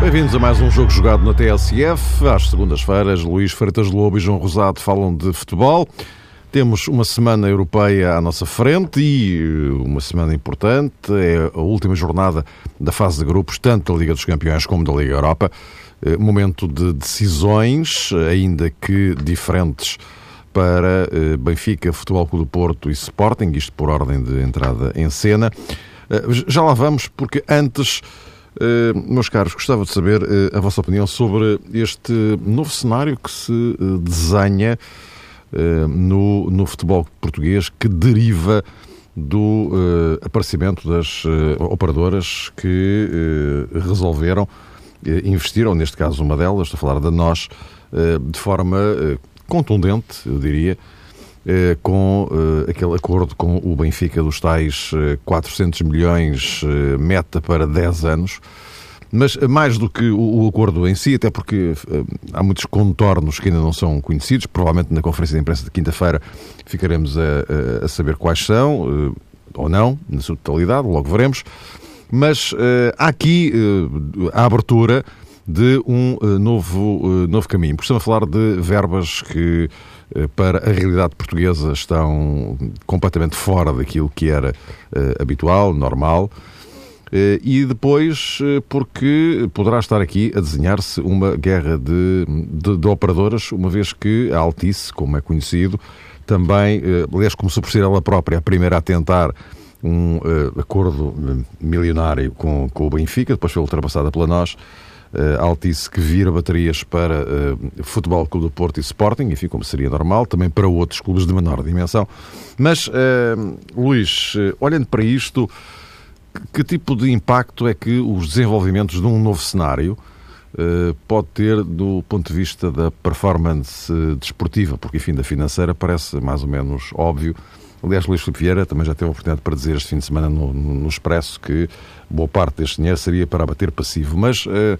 Bem-vindos a mais um jogo jogado na TSF. Às segundas-feiras, Luís Freitas Lobo e João Rosado falam de futebol. Temos uma semana europeia à nossa frente e eh, uma semana importante. É a última jornada da fase de grupos, tanto da Liga dos Campeões como da Liga Europa. Eh, momento de decisões, ainda que diferentes para eh, Benfica, Futebol Clube do Porto e Sporting, isto por ordem de entrada em cena. Já lá vamos, porque antes meus caros, gostava de saber a vossa opinião sobre este novo cenário que se desenha no, no futebol português que deriva do aparecimento das operadoras que resolveram investir, ou neste caso uma delas, estou a falar da nós, de forma contundente, eu diria, com aquele acordo com o Benfica dos tais 400 milhões meta para 10 anos. Mas mais do que o, acordo em si, até porque há muitos contornos que ainda não são conhecidos, provavelmente na conferência de imprensa de quinta-feira ficaremos a, a, saber quais são, ou não, na sua totalidade, logo veremos. Mas há aqui a abertura de um novo, novo caminho. Estamos a falar de verbas que eh, para a realidade portuguesa estão completamente fora daquilo que era uh, habitual, normal. Uh, e depois, uh, porque poderá estar aqui a desenhar-se uma guerra de, de, de, operadoras, uma vez que a Altice, como é conhecido, também, aliás, começou por ser ela própria a primeira a tentar um acordo milionário com, com o Benfica, depois foi ultrapassada pela nós uh, Altice que vira baterias para uh, Futebol Clube do Porto e Sporting, enfim, como seria normal, também para outros clubes de menor dimensão. Mas, uh, Luís, olhando para isto, que tipo de impacto é que os desenvolvimentos de um novo cenário pode ter do ponto de vista da performance desportiva, porque enfim, da financeira parece mais ou menos óbvio. Aliás, Luís Filipe Vieira também já teve a oportunidade para dizer este fim de semana no, no Expresso que boa parte deste dinheiro seria para abater passivo. Mas, uh,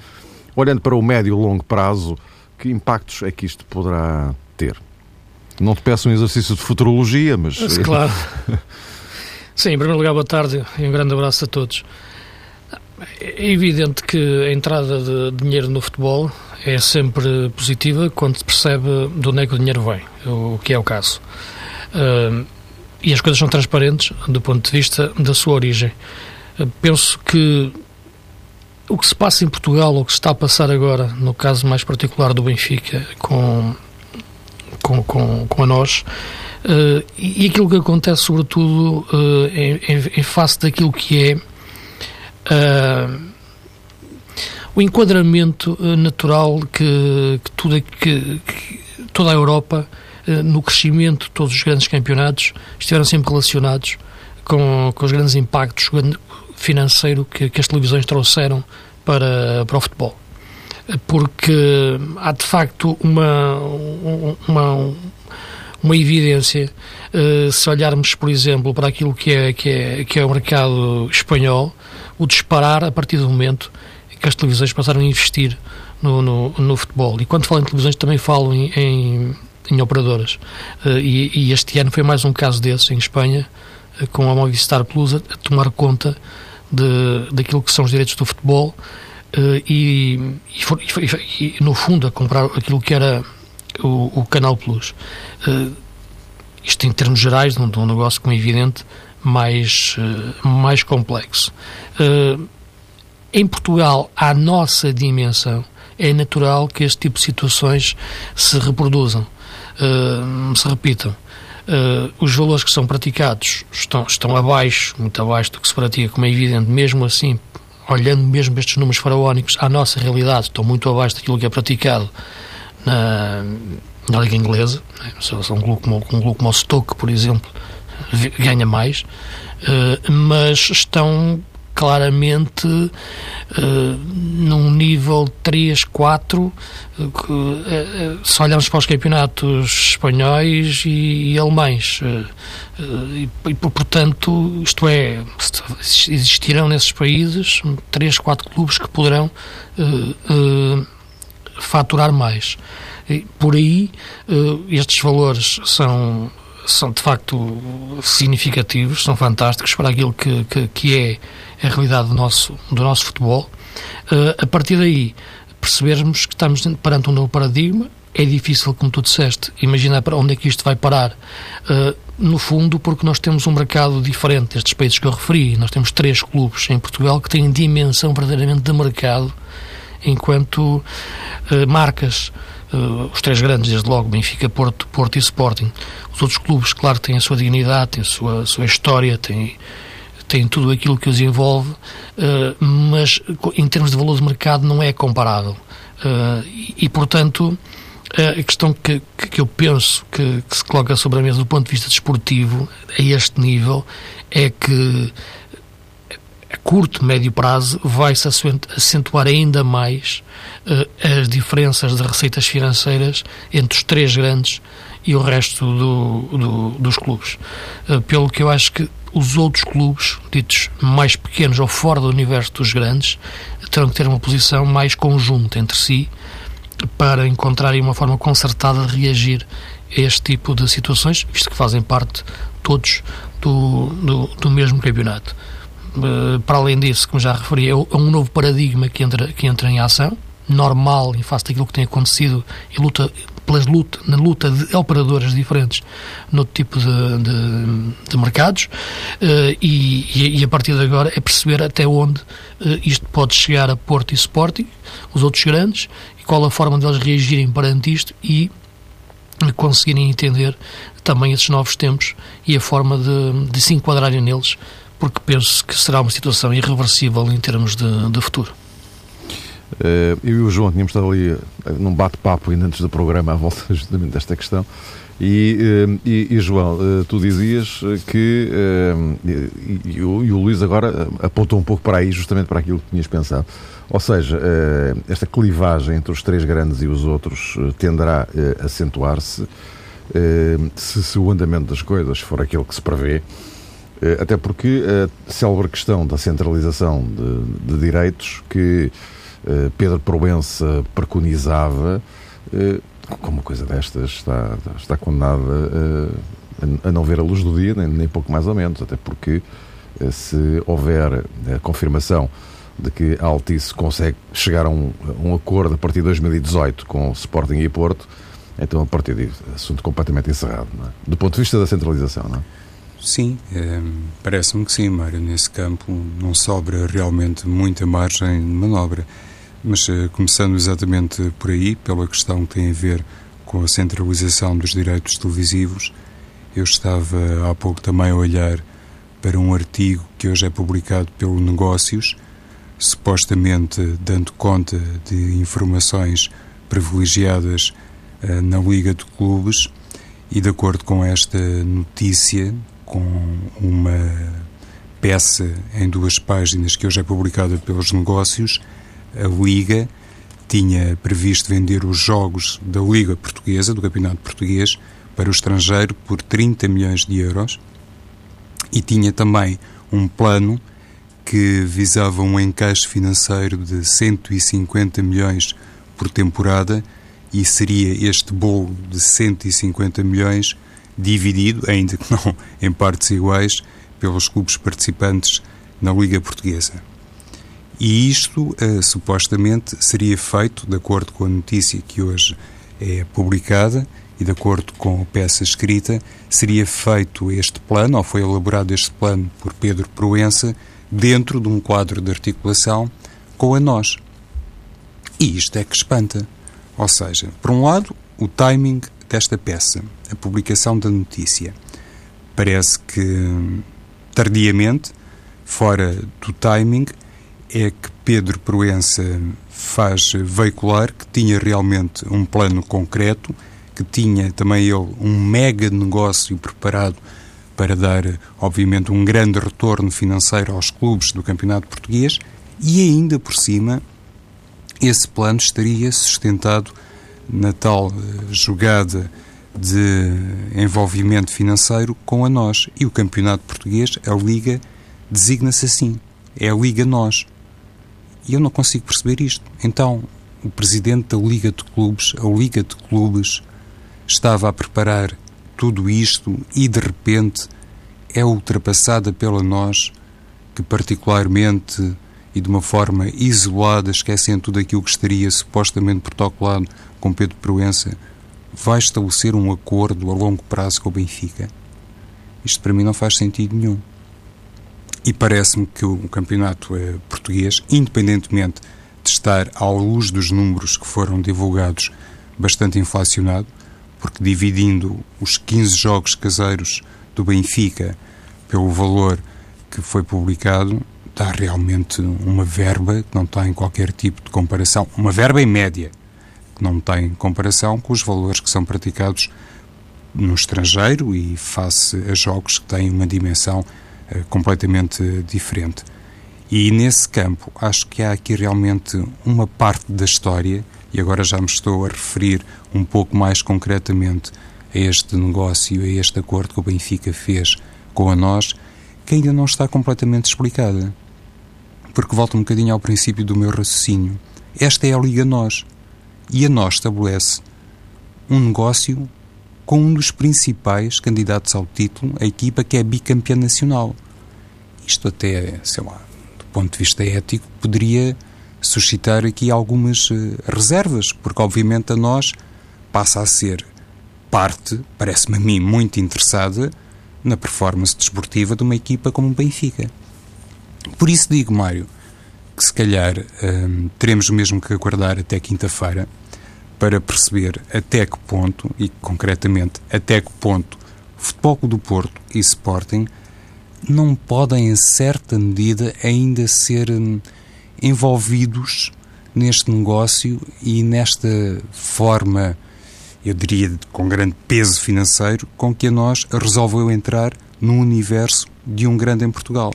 olhando para o médio e longo prazo, que impactos é que isto poderá ter? Não te peço um exercício de futurologia, mas. mas claro. Sim, em primeiro lugar, boa tarde e um grande abraço a todos. É evidente que a entrada de dinheiro no futebol é sempre positiva quando se percebe de onde é que o dinheiro vem, o que é o caso. E as coisas são transparentes do ponto de vista da sua origem. Penso que o que se passa em Portugal, ou o que se está a passar agora, no caso mais particular do Benfica, com, com, com, com a nós, uh, e aquilo que acontece, sobretudo, uh, em, em, face daquilo que é uh, o enquadramento natural que, que, tudo, que, que toda a Europa, no crescimento, todos os grandes campeonatos, estiveram sempre relacionados com, com os grandes impactos financeiro que, que as televisões trouxeram para, para o futebol. Porque há de facto uma, uma, uma evidência, uh, se olharmos, por exemplo, para aquilo que é, que, é, que é o mercado espanhol, o disparar a partir do momento que as televisões passaram a investir no, no, no futebol. E quando falo em televisões também falo em, em, em operadoras. Uh, e, e, este ano foi mais um caso desses em Espanha, uh, com a Movistar Plus a, a tomar conta de, daquilo que são os direitos do futebol e, e, e, no fundo, a comprar aquilo que era o, o Canal Plus. Uh, isto em termos gerais, de um, de um negócio, como é evidente, mais, uh, mais complexo. em Portugal, à nossa dimensão, é natural que este tipo de situações se reproduzam, se repitam. Uh, os valores que são praticados estão, estão abaixo, muito abaixo do que se pratica, como é evidente, mesmo assim, olhando mesmo estes números faraónicos à nossa realidade, estão muito abaixo daquilo que é praticado na, na Liga Inglesa. Né? Um clube como, um clube como o Stoke, por exemplo, ganha mais, uh, mas estão claramente uh, num nível 3, 4, uh, se olharmos para os campeonatos espanhóis e, e alemães. E, e, portanto, isto é, existirão nesses países 3, 4 clubes que poderão faturar mais. Por aí, estes valores são são de facto significativos, são fantásticos para aquilo que, que, que é a realidade do nosso, do nosso futebol. Uh, a partir daí, percebermos que estamos perante um novo paradigma. É difícil, como tu disseste, imaginar para onde é que isto vai parar. Uh, no fundo, porque nós temos um mercado diferente destes países que eu referi. Nós temos três clubes em Portugal que têm dimensão verdadeiramente de mercado enquanto uh, marcas. Uh, os três grandes, desde logo, Benfica, Porto, Porto e Sporting. Os outros clubes, claro, têm a sua dignidade, têm a sua, a sua história, têm, têm tudo aquilo que os envolve, uh, mas em termos de valor de mercado não é comparável. Uh, e, e, portanto, a questão que, que eu penso que, que, se coloca sobre a mesa do ponto de vista desportivo, a este nível, é que a curto, médio prazo, vai-se acentuar ainda mais uh, as diferenças de receitas financeiras entre os três grandes e o resto do, do, dos clubes. Uh, pelo que eu acho que os outros clubes, ditos mais pequenos ou fora do universo dos grandes, terão que ter uma posição mais conjunta entre si para encontrarem uma forma concertada de reagir a este tipo de situações, visto que fazem parte todos do, do, do mesmo campeonato. Eh, para além disso, como já referi, é, é um novo paradigma que entra, que entra em ação, normal em face daquilo que tem acontecido e luta pelas luta, na luta de operadoras diferentes no tipo de, de, de mercados uh, e, e, a partir de agora é perceber até onde uh, isto pode chegar a Porto e Sporting, os outros grandes, e qual a forma deles reagirem perante isto e conseguirem entender também esses novos tempos e a forma de, de se enquadrarem neles porque penso que será uma situação irreversível em termos de, de futuro. Uh, eu e o João tínhamos estado ali uh, num bate-papo ainda antes do programa à volta justamente desta questão. E, uh, e, e João, tu dizias que. E, e o Luís agora apontou um pouco para aí, justamente para aquilo que tinhas pensado. Ou seja, esta clivagem entre os três grandes e os outros tenderá a acentuar-se se, se o andamento das coisas for aquele que se prevê. Eh, até porque a célebre questão da centralização de, de direitos que uh, Pedro Proença preconizava, uh, como uma coisa destas está, está condenada a, a, não ver a luz do dia, nem, nem pouco mais ou menos, até porque se houver a confirmação de que a Altice consegue chegar a um, um acordo a partir de 2018 com Sporting e Porto, então a partir disso, assunto completamente encerrado, é? do ponto de vista da centralização, não é? Sim, é, parece-me que sim, Mário. Nesse campo não sobra realmente muita margem de manobra. Mas é, começando exatamente por aí, pela questão que tem a ver com a centralização dos direitos televisivos, eu estava há pouco também a olhar para um artigo que hoje é publicado pelo Negócios, supostamente dando conta de informações privilegiadas uh, na Liga de Clubes, e de acordo com esta notícia, com uma peça em duas páginas que hoje é publicada pelos negócios, a Liga tinha previsto vender os jogos da Liga Portuguesa, do Campeonato Português, para o estrangeiro por 30 milhões de euros e tinha também um plano que visava um encaixe financeiro de 150 milhões por temporada e seria este bolo de 150 milhões dividido, ainda que não em partes iguais, pelos clubes participantes na Liga Portuguesa. E isto, uh, supostamente, seria feito, de acordo com a notícia que hoje é publicada e de acordo com a peça escrita, seria feito este plano, ou foi elaborado este plano por Pedro Proença, dentro de um quadro de articulação com a nós. E isto é que espanta. Ou seja, por um lado, o timing desta peça, a publicação da notícia. Parece que, tardiamente, fora do timing, é que Pedro Proença faz veicular que tinha realmente um plano concreto, que tinha também ele um mega negócio preparado para dar, obviamente, um grande retorno financeiro aos clubes do Campeonato Português e ainda por cima esse plano estaria sustentado na tal eh, jogada de envolvimento financeiro com a nós. E o Campeonato Português, a Liga, designa-se assim. É a Liga Nós. E eu não consigo perceber isto. Então, o presidente da Liga de Clubes, a Liga de Clubes, estava a preparar tudo isto e de repente é ultrapassada pela nós que particularmente e de uma forma isolada, esquecendo tudo aquilo que estaria supostamente protocolado com Pedro Proença, vai estabelecer um acordo a longo prazo com o Benfica. Isto para mim não faz sentido nenhum. E parece-me que o campeonato é português, independentemente de estar à luz dos números que foram divulgados, bastante inflacionado, porque dividindo os 15 jogos caseiros do Benfica pelo valor que foi publicado, dá realmente uma verba que não tem qualquer tipo de comparação, uma verba em média, que não tem comparação com os valores que são praticados no estrangeiro e face a jogos que têm uma dimensão uh, completamente diferente. E nesse campo, acho que há aqui realmente uma parte da história e agora já me estou a referir um pouco mais concretamente a este negócio, a este acordo que o Benfica fez com a nós, que ainda não está completamente explicada. Porque volta um bocadinho ao princípio do meu raciocínio. Esta é a Liga Nós. E a nós estabelece um negócio com um dos principais candidatos ao título, a equipa que é bicampeã nacional. Isto até, sei lá, do ponto de vista ético, poderia suscitar aqui algumas uh, reservas, porque obviamente a nós passa a ser parte, parece-me a mim, muito interessada na performance desportiva de uma equipa como o Benfica. Por isso digo, Mário, que se calhar um, teremos mesmo que aguardar até quinta-feira para perceber até que ponto, e concretamente até que ponto, Futebol do Porto e Sporting não podem, em certa medida, ainda ser hum, envolvidos neste negócio e nesta forma, eu diria, com grande peso financeiro, com que a nós resolveu entrar no universo de um grande em Portugal.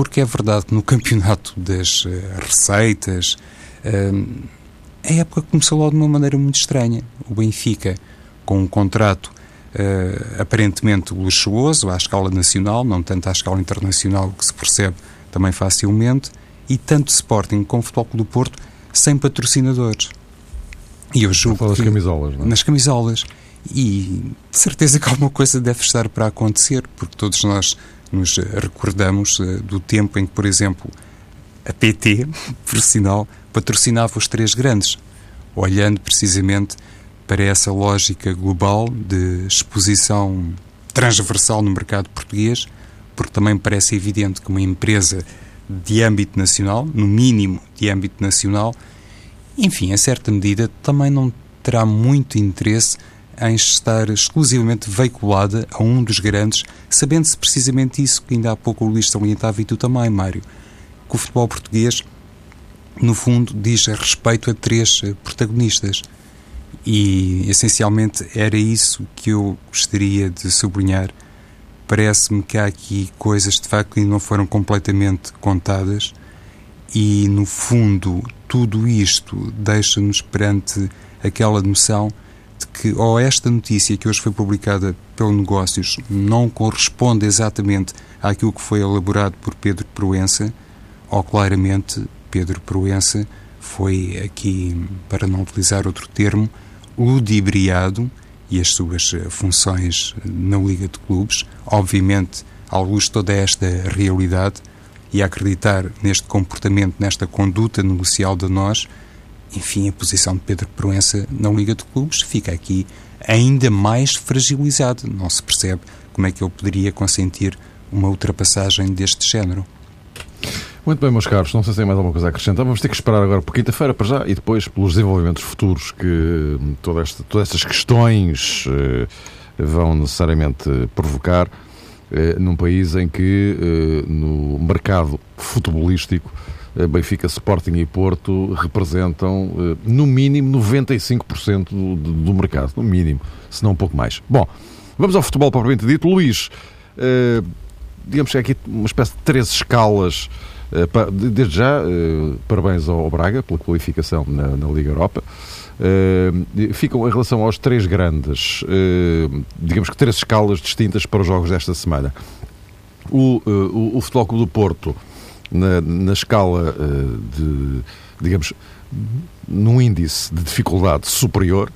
Porque é verdade que no campeonato das uh, receitas, uh, a época começou logo de uma maneira muito estranha. O Benfica, com um contrato uh, aparentemente luxuoso à escala nacional, não tanto à escala internacional que se percebe também facilmente, e tanto Sporting como Futebol Clube do Porto sem patrocinadores. E eu julgo que, camisolas, não é? nas camisolas. E de certeza que alguma coisa deve estar para acontecer, porque todos nós nos recordamos uh, do tempo em que, por exemplo, a PT, por sinal, patrocinava os três grandes, olhando precisamente para essa lógica global de exposição transversal no mercado português, porque também parece evidente que uma empresa de âmbito nacional, no mínimo de âmbito nacional, enfim, em certa medida, também não terá muito interesse em estar exclusivamente veiculada a um dos grandes, sabendo-se precisamente isso que ainda há pouco o Luís salientava e tu também, Mário, que o futebol português, no fundo, diz a respeito a três eh, protagonistas. E, essencialmente, era isso que eu gostaria de sublinhar parece-me que há aqui coisas de facto que não foram completamente contadas e, no fundo, tudo isto deixa-nos perante aquela noção de que, ou esta notícia que hoje foi publicada pelo Negócios não corresponde exatamente àquilo que foi elaborado por Pedro Proença, ou claramente Pedro Proença foi aqui, para não utilizar outro termo, ludibriado e as suas eh, funções na Liga de Clubes, obviamente, à luz de toda esta realidade e acreditar neste comportamento, nesta conduta negocial de nós, enfim, a posição de Pedro Proença na Liga de Clubes fica aqui ainda mais fragilizada. Não se percebe como é que ele poderia consentir uma ultrapassagem deste género. Muito bem, meus caros, não sei se tem mais alguma coisa a acrescentar. Vamos ter que esperar agora por quinta-feira para já e depois pelos desenvolvimentos futuros que toda esta, todas estas questões eh, vão necessariamente provocar eh, num país em que eh, no mercado futebolístico Benfica, Sporting e Porto representam eh, no mínimo 95% do, do mercado, no mínimo, se não um pouco mais. Bom, Vamos ao futebol propriamente dito. Luís, uh, digamos que é aqui uma espécie de três escalas. Desde já, parabéns ao Braga pela qualificação na, Liga Europa. Ficam em relação aos três grandes, digamos que três escalas distintas para os jogos desta semana. O, o, o Futebol Clube do Porto, na, na escala de, digamos, num índice de dificuldade superior,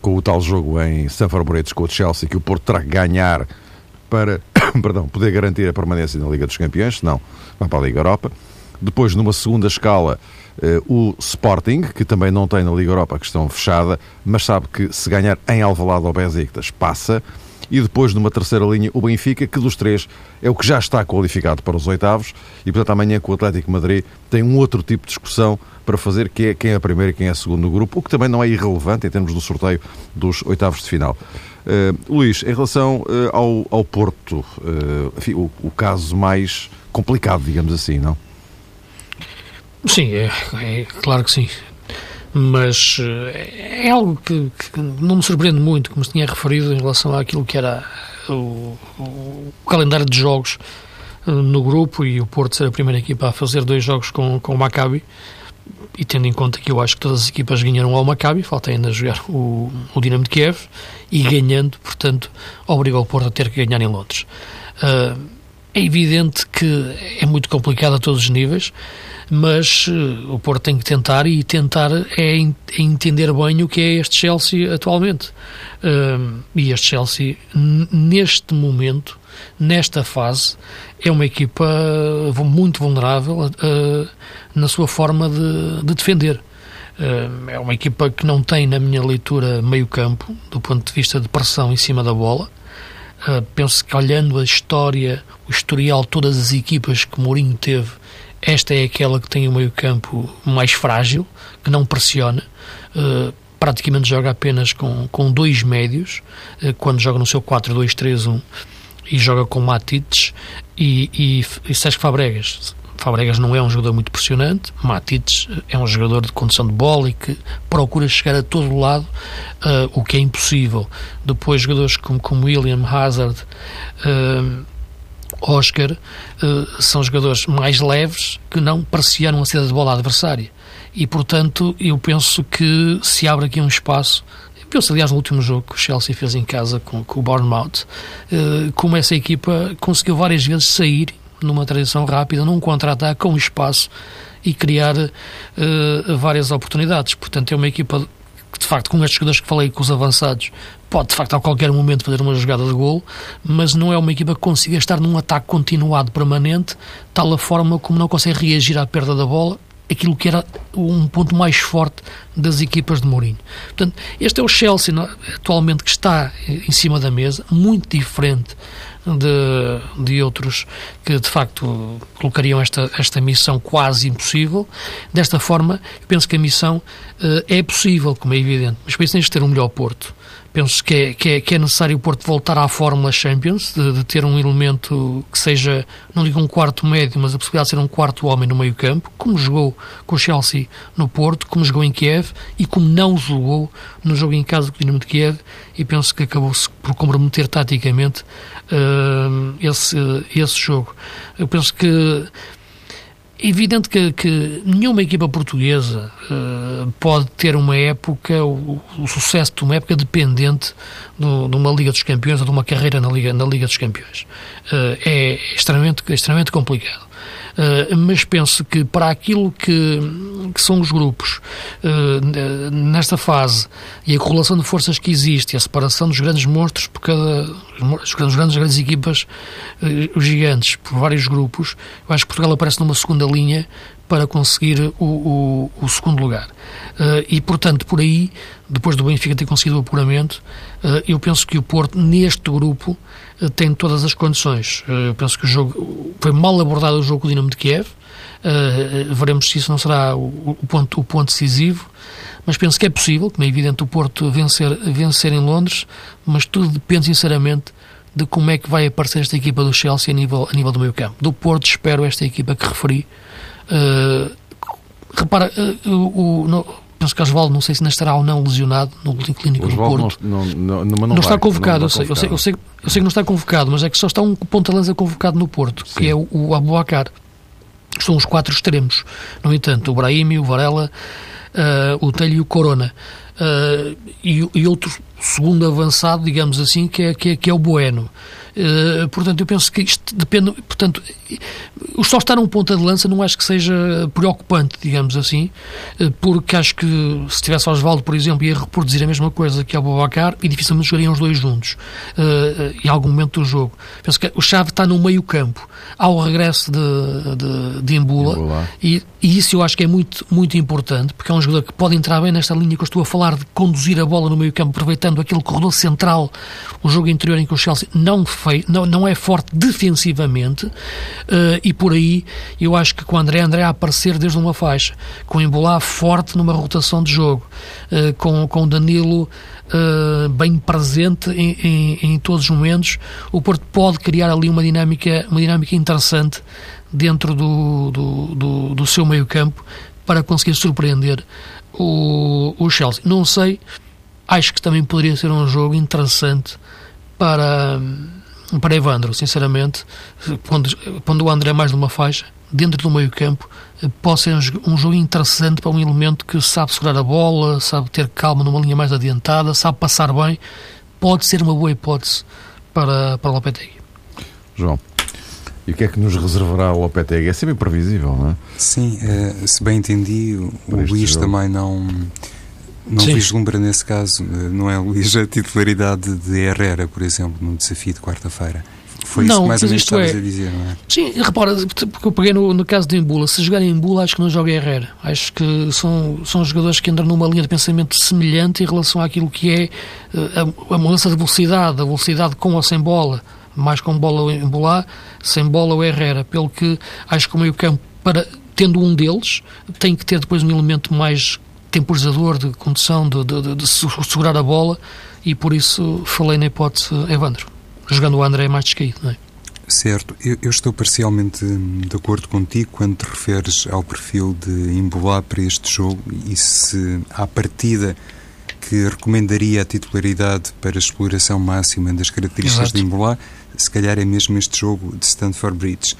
com o tal jogo em Stamford Bridge com o Chelsea, que o Porto terá que ganhar para perdão, poder garantir a permanência na Liga dos Campeões, senão vai para a Liga Europa. Depois, numa segunda escala, eh, o Sporting, que também não tem na Liga Europa a questão fechada, mas sabe que se ganhar em Alvalade ou Besiktas, passa. E depois, numa terceira linha, o Benfica, que dos três é o que já está qualificado para os oitavos. E, portanto, amanhã com o Atlético Madrid tem um outro tipo de discussão para fazer, que é quem é primeiro e quem é segundo no grupo, o que também não é irrelevante em termos do sorteio dos oitavos de final. Uh, Luís, em relação uh, ao, ao Porto, uh, enfim, o, o caso mais complicado, digamos assim, não? Sim, é, é claro que sim. Mas é algo que, que, não me surpreende muito, como se tinha referido em relação àquilo que era o, o calendário de jogos no grupo e o Porto ser a primeira equipa a fazer dois jogos com, com o Maccabi e tendo em conta que eu acho que todas as equipas ganharam ao Maccabi, falta ainda jogar o, o Dinamo de Kiev e ganhando, portanto, obriga o Porto a ter que ganhar em Londres. Uh, é evidente que é muito complicado a todos os níveis, mas uh, o Porto tem que tentar e tentar é, é, entender bem o que é este Chelsea atualmente. Uh, e este Chelsea, neste momento, nesta fase, é uma equipa muito vulnerável na sua forma de, de defender. É uma equipa que não tem, na minha leitura, meio campo, do ponto de vista de pressão em cima da bola. Uh, penso que, olhando a história, o historial, todas as equipas que Mourinho teve, esta é aquela que tem o meio campo mais frágil, que não pressiona. Uh, praticamente joga apenas com, com dois médios, quando joga no seu 4-2-3-1 e joga com Matites e, e, e Sesc Fabregas. Fabregas não é um jogador muito pressionante, Matites é um jogador de condição de bola e que procura chegar a todo lado, uh, o que é impossível. Depois, jogadores como, como William Hazard, uh, Oscar, uh, são jogadores mais leves que não pressionam a saída de bola adversária. E, portanto, eu penso que se abre aqui um espaço Penso, aliás, no último jogo que o Chelsea fez em casa com, com o Bournemouth, uh, como essa equipa conseguiu várias vezes sair numa transição rápida, num contra-ataque com espaço e criar uh, várias oportunidades. Portanto, é uma equipa que, de facto, com estes jogadores que falei, com os avançados, pode, de facto, a qualquer momento fazer uma jogada de gol, mas não é uma equipa que consiga estar num ataque continuado permanente, tal a forma como não consegue reagir à perda da bola aquilo que era um ponto mais forte das equipas de Mourinho. Portanto, este é o Chelsea atualmente que está em cima da mesa, muito diferente de, de outros que de facto colocariam esta, esta missão quase impossível. Desta forma, eu penso que a missão uh, é possível, como é evidente, mas para isso tens de ter um melhor Porto penso que é, que é, que é necessário o Porto voltar à Fórmula Champions, de, de, ter um elemento que seja, não digo um quarto médio, mas a possibilidade de ser um quarto homem no meio campo, como jogou com o Chelsea no Porto, como jogou em Kiev e como não jogou no jogo em casa com o Dinamo de Kiev e penso que acabou-se por comprometer taticamente uh, esse, esse jogo. Eu penso que evidente que, que, nenhuma equipa portuguesa uh, pode ter uma época, o, o, sucesso de uma época dependente do, de uma Liga dos Campeões ou de uma carreira na Liga, na Liga dos Campeões. Uh, é extremamente, extremamente complicado. Uh, mas penso que para aquilo que, que são os grupos uh, nesta fase e a correlação de forças que existe a separação dos grandes monstros por cada os grandes, grandes, grandes equipas uh, os gigantes por vários grupos eu acho que Portugal aparece numa segunda linha para conseguir o, o, o segundo lugar. E portanto por aí depois do Benfica ter conseguido o apuramento eu penso que o Porto neste grupo eh, tem todas as condições. Eh, eu penso que o jogo foi mal abordado o jogo com o Dinamo de Kiev. Uh, veremos se isso não será o, o, ponto, o ponto decisivo, mas penso que é possível, como é evidente, o Porto vencer, vencer em Londres, mas tudo depende sinceramente de como é que vai aparecer esta equipa do Chelsea a nível, a nível do meio campo. Do Porto espero esta equipa que referi. Uh, repara, uh, o, o, penso que Osvaldo, não sei se ainda estará ou não lesionado no clínico do Porto. Não, não, não, não, está convocado, eu, sei, eu, sei, eu, sei, eu, sei, que não está convocado, mas é que só está um ponta-lança convocado no Porto, Sim. que é o, o Abuacar. São os quatro extremos. No entanto, o Brahimi, o Varela, uh, o Telho e o Corona. Uh, e, e outro segundo avançado, digamos assim, que é, que é, que é o Bueno. Uh, portanto, eu penso que isto depende. Portanto, o só estar num ponta de lança não acho que seja preocupante, digamos assim, uh, porque acho que se tivesse Osvaldo, por exemplo, ia reproduzir a mesma coisa que o Babacar e dificilmente jogariam os dois juntos uh, em algum momento do jogo. Penso que o Chave está no meio-campo. Há o regresso de, de, de Embula, e, e, isso eu acho que é muito, muito importante, porque é um jogador que pode entrar bem nesta linha que eu estou a falar de conduzir a bola no meio-campo, aproveitando aquele corredor central, o jogo interior em que o Chelsea não não, não é forte defensivamente uh, e por aí eu acho que com o André André a aparecer desde uma faixa, com o Embolá forte numa rotação de jogo, uh, com, com o Danilo Uh, bem presente em, em, em, todos os momentos, o Porto pode criar ali uma dinâmica, uma dinâmica interessante dentro do, do, do, do seu meio campo para conseguir surpreender o, o Chelsea. Não sei, acho que também poderia ser um jogo interessante para para Evandro, sinceramente, quando, quando o André é mais numa faixa, dentro do meio campo, pode ser um jogo interessante para um elemento que sabe segurar a bola, sabe ter calma numa linha mais adiantada, sabe passar bem, pode ser uma boa hipótese para, para o Lopetegui. João. E o que é que nos reservará o Lopetegui? É sempre previsível, não é? Sim, é, se bem entendi, o Luís jogo. também não não Sim. vislumbra nesse caso, eh, não é, Luís, a titularidade de Herrera, por exemplo, no desafio de quarta-feira. Foi não, isso mais ou menos que estavas é... a dizer, não é? Sim, repara, porque eu peguei no, no caso de Embula, se jogar em Embula, acho que não joga Herrera. Acho que são, são jogadores que entram numa linha de pensamento semelhante em relação àquilo que é eh, a, a mudança de velocidade, a velocidade com ou sem bola, mais com bola em Embula, sem bola o Herrera, pelo que acho que o meio campo, para, tendo um deles, tem que ter depois um elemento mais temporizador, de condução, de, de, de, segurar a bola e por isso falei na hipótese Evandro. Jogando o André é mais descaído, não é? Certo, eu, eu, estou parcialmente de acordo contigo quando te referes ao perfil de Imbolá para este jogo e se à partida que recomendaria a titularidade para a exploração máxima das características Exato. de Imbolá, se calhar é mesmo este jogo de Stanford Bridge.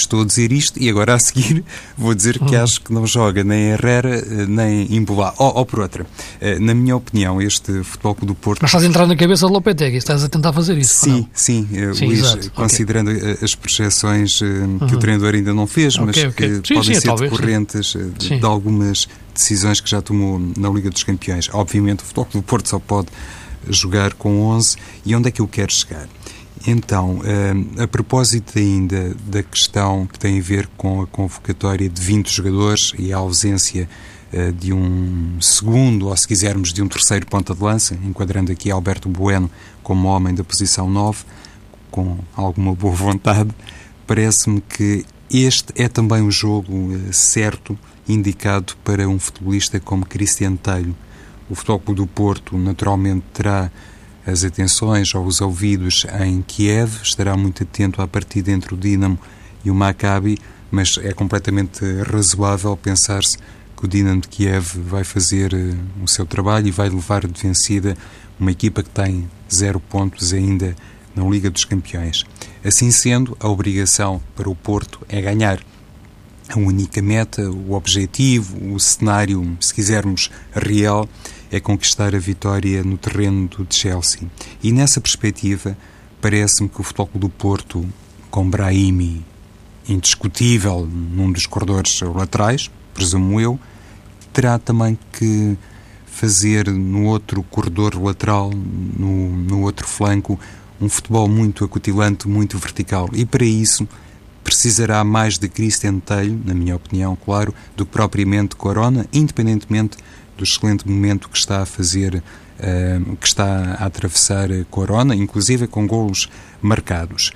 Estou a dizer isto e agora a seguir vou dizer que hum. acho que não joga nem Herrera eh, nem Imbolá. Ou, ou por outra, eh, na minha opinião, este Futebol Clube do Porto... Mas estás a entrar na cabeça de Lopetegui, estás a tentar fazer isso, Sim, sim, eh, sim Luís, exato. considerando okay. as projeções que uhum. o treinador ainda não fez, mas okay, okay. que sim, podem sim, ser talvez, decorrentes de, de algumas decisões que já tomou na Liga dos Campeões. Obviamente o Futebol Clube do Porto só pode jogar com 11 e onde é que eu quero chegar? Então, eh, a propósito ainda da questão que tem a ver com a convocatória de 20 jogadores e a ausência eh, de um segundo, ou se quisermos, de um terceiro ponta de lança, enquadrando aqui Alberto Bueno como homem da posição 9, com alguma boa vontade, parece-me que este é também um jogo eh, certo, indicado para um futebolista como Cristiano Telho. O Futebol do Porto, naturalmente, terá as atenções ou os ouvidos em Kiev, estará muito atento à partida entre o Dinamo e o Maccabi, mas é completamente razoável pensar-se que o Dinamo de Kiev vai fazer uh, o seu trabalho e vai levar de vencida uma equipa que tem zero pontos ainda na Liga dos Campeões. Assim sendo, a obrigação para o Porto é ganhar. A única meta, o objetivo, o cenário, se quisermos, real, é conquistar a vitória no terreno do Chelsea. E nessa perspectiva, parece-me que o Futebol do Porto, com Brahimi indiscutível num dos corredores laterais, presumo eu, terá também que fazer no outro corredor lateral, no, no outro flanco, um futebol muito acutilante, muito vertical. E para isso precisará mais de Christian Telho, na minha opinião, claro, do que propriamente Corona, independentemente do excelente momento que está a fazer, uh, que está a atravessar Corona, inclusive com golos marcados.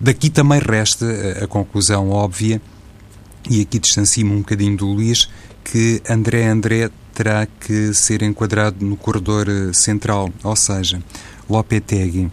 Daqui também resta a conclusão óbvia, e aqui distancio-me um bocadinho do Luís, que André André terá que ser enquadrado no corredor eh, central, ou seja, Lopetegui eh,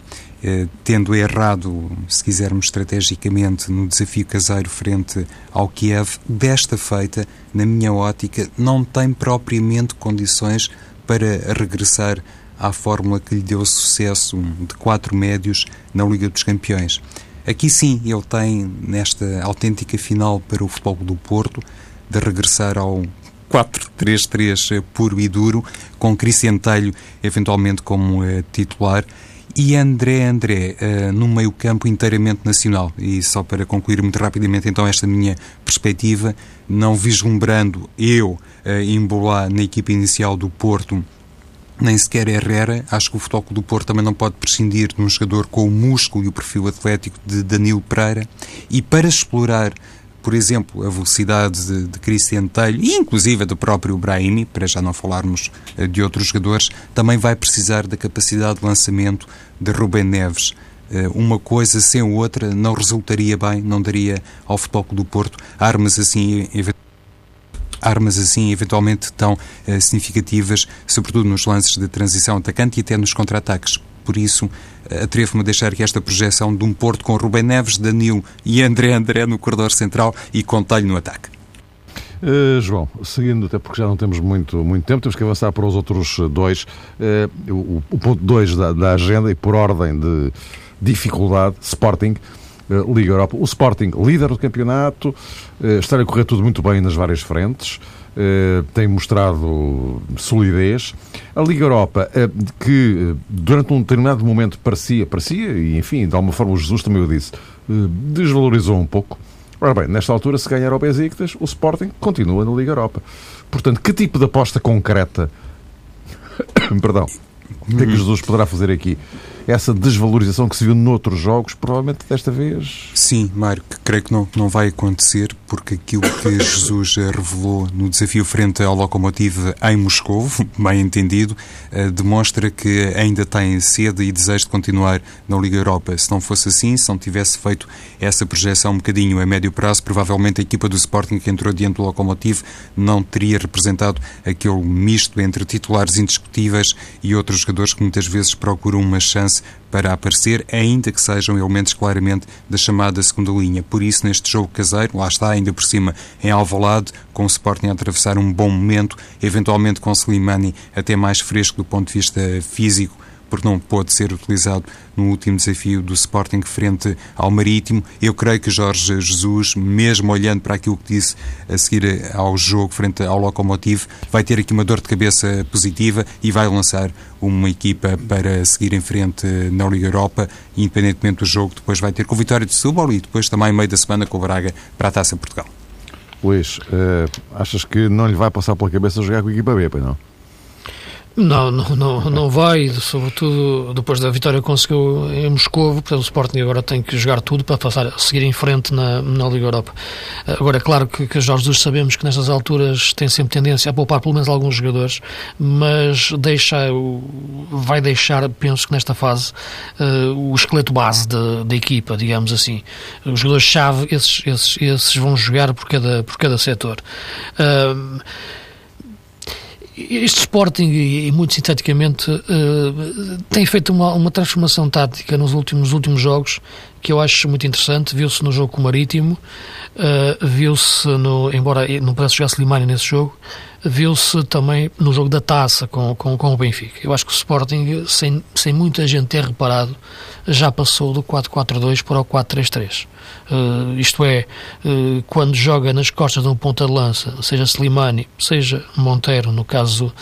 tendo errado, se quisermos estrategicamente, no desafio caseiro frente ao Kiev, desta feita, na minha ótica, não tem propriamente condições para regressar à fórmula que lhe deu sucesso de quatro médios na Liga dos Campeões. Aqui sim, ele tem, nesta autêntica final para o Futebol do Porto, de regressar ao 4-3-3 puro e duro, com Cristian Telho eventualmente como uh, titular e André André uh, no meio campo inteiramente nacional. E só para concluir muito rapidamente então esta minha perspectiva, não vislumbrando eu uh, na equipa inicial do Porto nem sequer Herrera. Acho que o Futebol do Porto também não pode prescindir de um jogador com o músculo e o perfil atlético de Danilo Pereira. E para explorar, por exemplo, a velocidade de, de Cristian Telho e inclusive do próprio Brahimi, para já não falarmos uh, de outros jogadores, também vai precisar da capacidade de lançamento de Rubem Neves. Uh, uma coisa sem outra não resultaria bem, não daria ao Futebol do Porto armas assim armas assim eventualmente tão uh, significativas, sobretudo nos lances de transição atacante e até nos contra-ataques. Por isso, atrevo-me a deixar que esta projeção de um Porto com Rubem Neves, Danilo e André André no corredor central e Contelho no ataque. Uh, João, seguindo, até porque já não temos muito, muito tempo, temos que avançar para os outros dois. Uh, o, o, ponto 2 da, da, agenda, e por ordem de dificuldade, Sporting. Uh, Liga Europa. O Sporting, líder do campeonato, está a correr tudo muito bem nas várias frentes, tem mostrado solidez. A Liga Europa, que durante um determinado momento parecia, parecia, e enfim, de alguma forma o Jesus também o disse, desvalorizou um pouco. Ora bem, nesta altura, se ganhar ao Besiktas, o Sporting continua na Liga Europa. Portanto, que tipo de aposta concreta, perdão, o que é que Jesus poderá fazer aqui? Essa desvalorização que se viu noutros jogos, provavelmente desta vez. Sim, Mário, creio que não, não vai acontecer, porque aquilo que Jesus revelou no desafio frente ao Lokomotiv em Moscou, bem entendido, eh, demonstra que ainda tem sede e desejo de continuar na Liga Europa. Se não fosse assim, se não tivesse feito essa projeção um bocadinho a médio prazo, provavelmente a equipa do Sporting que entrou diante do Lokomotiv não teria representado aquele misto entre titulares indiscutíveis e outros jogadores que muitas vezes procuram uma chance chance para aparecer, ainda que sejam elementos claramente da chamada segunda linha. Por isso, neste jogo caseiro, lá está, ainda por cima em Alvalade, com o Sporting a atravessar um bom momento, eventualmente com Slimani até mais fresco do ponto de vista físico, porque não pôde ser utilizado no último desafio do Sporting frente ao Marítimo. Eu creio que Jorge Jesus, mesmo olhando para aquilo que disse a seguir ao jogo frente ao Lokomotiv, vai ter aqui uma dor de cabeça positiva e vai lançar uma equipa para seguir em frente na Liga Europa, independentemente do jogo, depois vai ter com Vitória de Setúbal e depois também meio da semana com o Braga para a Taça Portugal. Luís, uh, achas que não lhe vai passar pela cabeça jogar com a equipa B, não? Não, não, não, não vai, sobretudo depois da vitória que conseguiu em Moscou, portanto o Sporting agora tem que jogar tudo para passar, seguir em frente na, na Liga Europa. Agora, é claro que, que Jorge Jesus sabemos que nestas alturas tem sempre tendência a poupar pelo menos alguns jogadores, mas deixa, vai deixar, penso que nesta fase, uh, o esqueleto base da, da equipa, digamos assim. Os jogadores-chave, esses, esses, esses vão jogar por cada, por cada setor. Uh, este Sporting, e muito sinteticamente, uh, tem feito uma, uma transformação tática nos últimos, últimos jogos que eu acho muito interessante. Viu-se no jogo com o Marítimo, uh, viu-se, embora não pudesse jogar Slimani nesse jogo, viu-se também no jogo da taça com, com, com o Benfica. Eu acho que o Sporting, sem, sem muita gente ter reparado, já passou do 4-4-2 para o 4-3-3. Uh, isto é, uh, quando joga nas costas de um ponta de lança, seja Slimani, seja Monteiro, no caso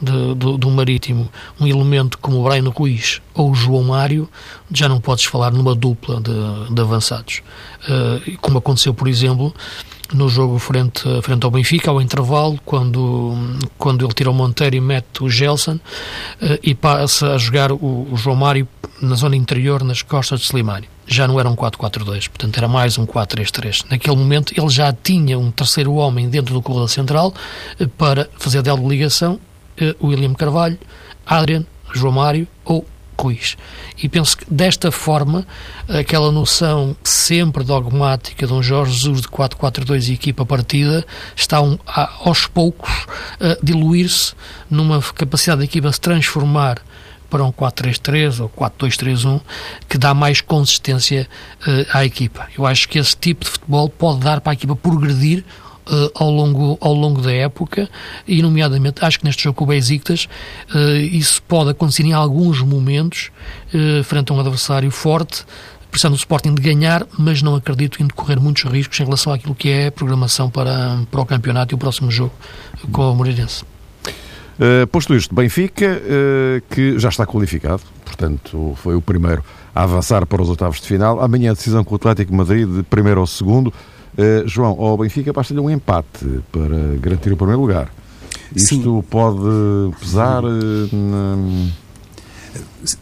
de, do, do Marítimo, um elemento como o Brian Ruiz ou o João Mário, já não podes falar numa dupla de, de avançados. Uh, como aconteceu, por exemplo, no jogo frente, frente ao Benfica, ao intervalo, quando, quando ele tira o Monteiro e mete o Gelson uh, e passa a jogar o, o, João Mário na zona interior, nas costas de Slimani. Já não era um 4-4-2, portanto era mais um 4-3-3. Naquele momento ele já tinha um terceiro homem dentro do corredor central uh, para fazer dela de ligação, uh, William Carvalho, Adrian, João Mário ou Ruiz. E penso que desta forma, aquela noção sempre dogmática de um Jorge Jesus de 4-4-2 e equipa partida está um, a, aos poucos a diluir-se numa capacidade da equipa se transformar para um 4-3-3 ou 4-2-3-1 que dá mais consistência uh, à equipa. Eu acho que esse tipo de futebol pode dar para a equipa progredir uh, ao, longo, ao longo da época e, nomeadamente, acho que neste jogo com o Besiktas uh, isso pode acontecer em alguns momentos frente a um adversário forte precisando do Sporting de ganhar, mas não acredito em correr muitos riscos em relação àquilo que é a programação para, para o campeonato e o próximo jogo com o Moreirense. Uh, posto isto, Benfica, uh, que já está qualificado, portanto foi o primeiro a avançar para os oitavos de final. Amanhã a decisão com o Atlético Madrid, de primeiro ao segundo. Uh, João, ao Benfica basta-lhe um empate para garantir o primeiro lugar. Isto Sim. pode pesar na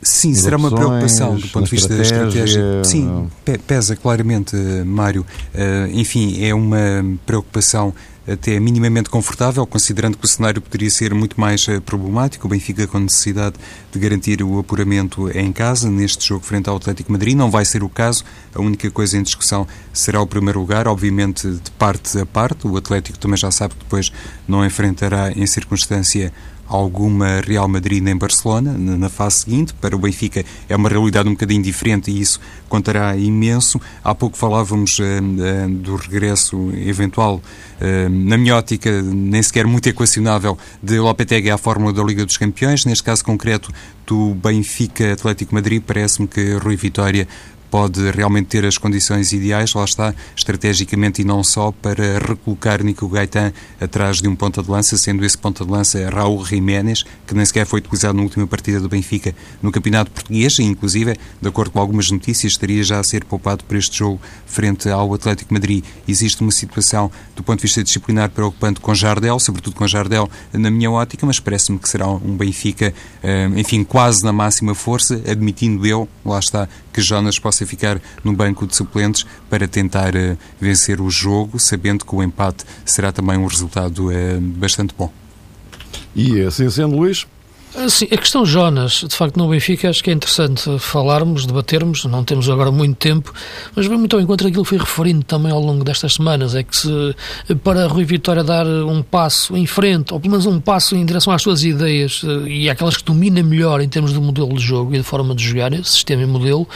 Sim, será uma preocupação do ponto de vista da estratégia. Sim, pesa claramente, Mário. Uh, enfim, é uma preocupação até minimamente confortável, considerando que o cenário poderia ser muito mais uh, problemático. O Benfica com necessidade de garantir o apuramento em casa, neste jogo frente ao Atlético Madrid. Não vai ser o caso. A única coisa em discussão será o primeiro lugar, obviamente de parte a parte. O Atlético também já sabe que depois não enfrentará em circunstância alguma Real Madrid em Barcelona na fase seguinte. Para o Benfica é uma realidade um bocadinho diferente e isso contará imenso. Há pouco falávamos uh, uh, do regresso eventual, uh, na minha ótica, nem sequer muito equacionável, de Lopetegui à Fórmula da Liga dos Campeões. Neste caso concreto, do Benfica Atlético Madrid, parece-me que Rui Vitória pode realmente ter as condições ideais, lá está, estrategicamente e não só, para recolocar Nico Gaetan atrás de um ponta de lança, sendo esse ponta de lança Raul Jiménez, que nem sequer foi utilizado na última partida do Benfica no Campeonato Português, e inclusive, de acordo com algumas notícias, estaria já a ser poupado para este jogo frente ao Atlético Madrid. Existe uma situação, do ponto de vista disciplinar, preocupante com Jardel, sobretudo com Jardel, na minha ótica, mas parece-me que será um Benfica, eh, enfim, quase na máxima força, admitindo eu, lá está, que Jonas possa ficar no banco de suplentes para tentar uh, vencer o jogo, sabendo que o empate será também um resultado uh, bastante bom. E assim sendo, Luís? Sim, a questão Jonas, de facto, no Benfica, acho que é interessante falarmos, debatermos, não temos agora muito tempo, mas vem muito ao encontro daquilo que fui referindo também ao longo destas semanas, é que se para Rui Vitória dar um passo em frente, ou pelo menos um passo em direção às suas ideias eh, e àquelas que domina melhor em termos de modelo de jogo e de forma de jogar, sistema e modelo,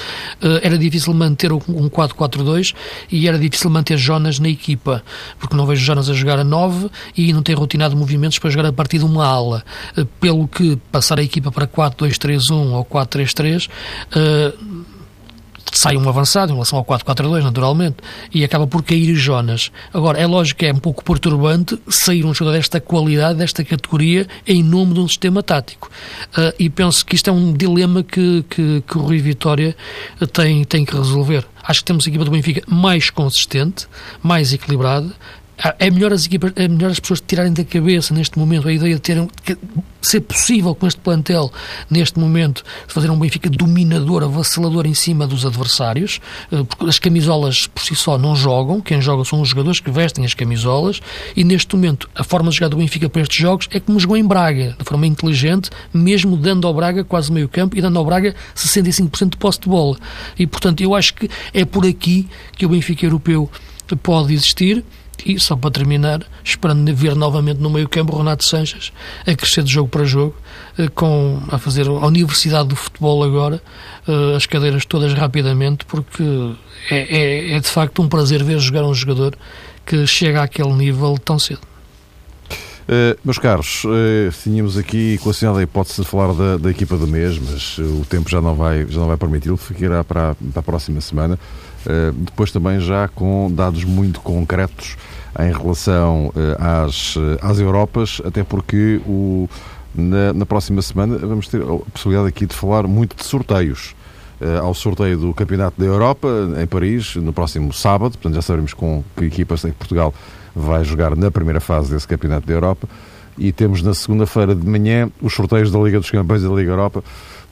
eh, era difícil manter um 4-4-2 e era difícil manter Jonas na equipa, porque não vejo Jonas a jogar a 9 e não tem rotinado movimentos para jogar a partir de uma ala, eh, pelo que passar a equipa para 4-2-3-1 ou 4-3-3, uh, eh, sai um avançado em relação ao 4-4-2, naturalmente, e acaba por cair Jonas. Agora, é lógico que é um pouco perturbante sair um jogador desta qualidade, desta categoria, em nome de um sistema tático. Uh, e penso que isto é um dilema que, que, que o Rui Vitória tem, tem que resolver. Acho que temos a equipa do Benfica mais consistente, mais equilibrada, é melhor as equipas, é melhor as pessoas tirarem da cabeça neste momento a ideia de ter ser possível com este plantel neste momento fazer um Benfica dominador, avassalador em cima dos adversários, eh, porque as camisolas por si só não jogam, quem joga são os jogadores que vestem as camisolas e neste momento a forma de jogar do Benfica para estes jogos é como jogou em Braga, de forma inteligente, mesmo dando ao Braga quase meio campo e dando ao Braga 65% de posse de bola. E portanto eu acho que é por aqui que o Benfica europeu pode existir e, só para terminar, esperando ver novamente no meio-campo Renato Sanches a crescer de jogo para jogo, eh, com, a fazer a Universidade do Futebol agora, eh, as cadeiras todas rapidamente, porque é, é, é de facto um prazer ver jogar um jogador que chega àquele nível tão cedo. Uh, meus caros, uh, tínhamos aqui equacionado a hipótese de falar da, da, equipa do mês, mas uh, o tempo já não vai, já não vai permiti-lo, ficará para, para a próxima semana. depois também já com dados muito concretos em relação às, às Europas, até porque o, na, na, próxima semana vamos ter a possibilidade aqui de falar muito de sorteios. ao sorteio do Campeonato da Europa em Paris, no próximo sábado, portanto já saberemos com que equipas em Portugal vai jogar na primeira fase desse Campeonato da Europa. E temos na segunda-feira de manhã os sorteios da Liga dos Campeões e da Liga Europa.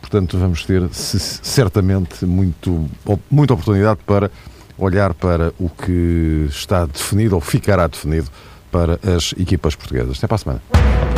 Portanto, vamos ter certamente muito, muita oportunidade para olhar para o que está definido ou ficará definido para as equipas portuguesas. Até para a semana.